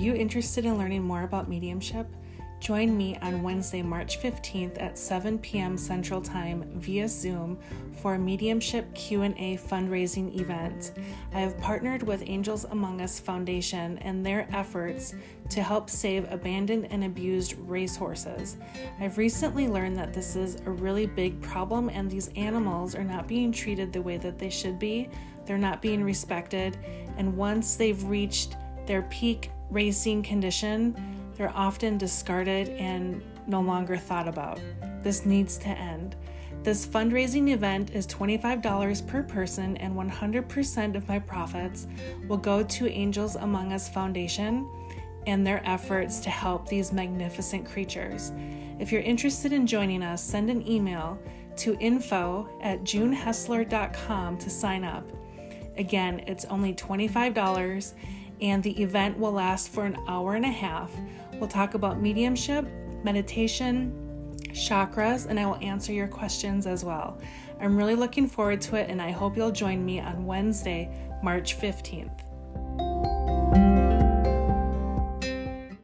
you interested in learning more about mediumship? Join me on Wednesday, March 15th at 7 p.m. Central Time via Zoom for a mediumship Q&A fundraising event. I have partnered with Angels Among Us Foundation and their efforts to help save abandoned and abused racehorses. I've recently learned that this is a really big problem and these animals are not being treated the way that they should be. They're not being respected, and once they've reached their peak racing condition, they're often discarded and no longer thought about. This needs to end. This fundraising event is $25 per person, and 100% of my profits will go to Angels Among Us Foundation and their efforts to help these magnificent creatures. If you're interested in joining us, send an email to info at junehessler.com to sign up. Again, it's only $25 and the event will last for an hour and a half. We'll talk about mediumship, meditation, chakras, and I will answer your questions as well. I'm really looking forward to it, and I hope you'll join me on Wednesday, March 15th.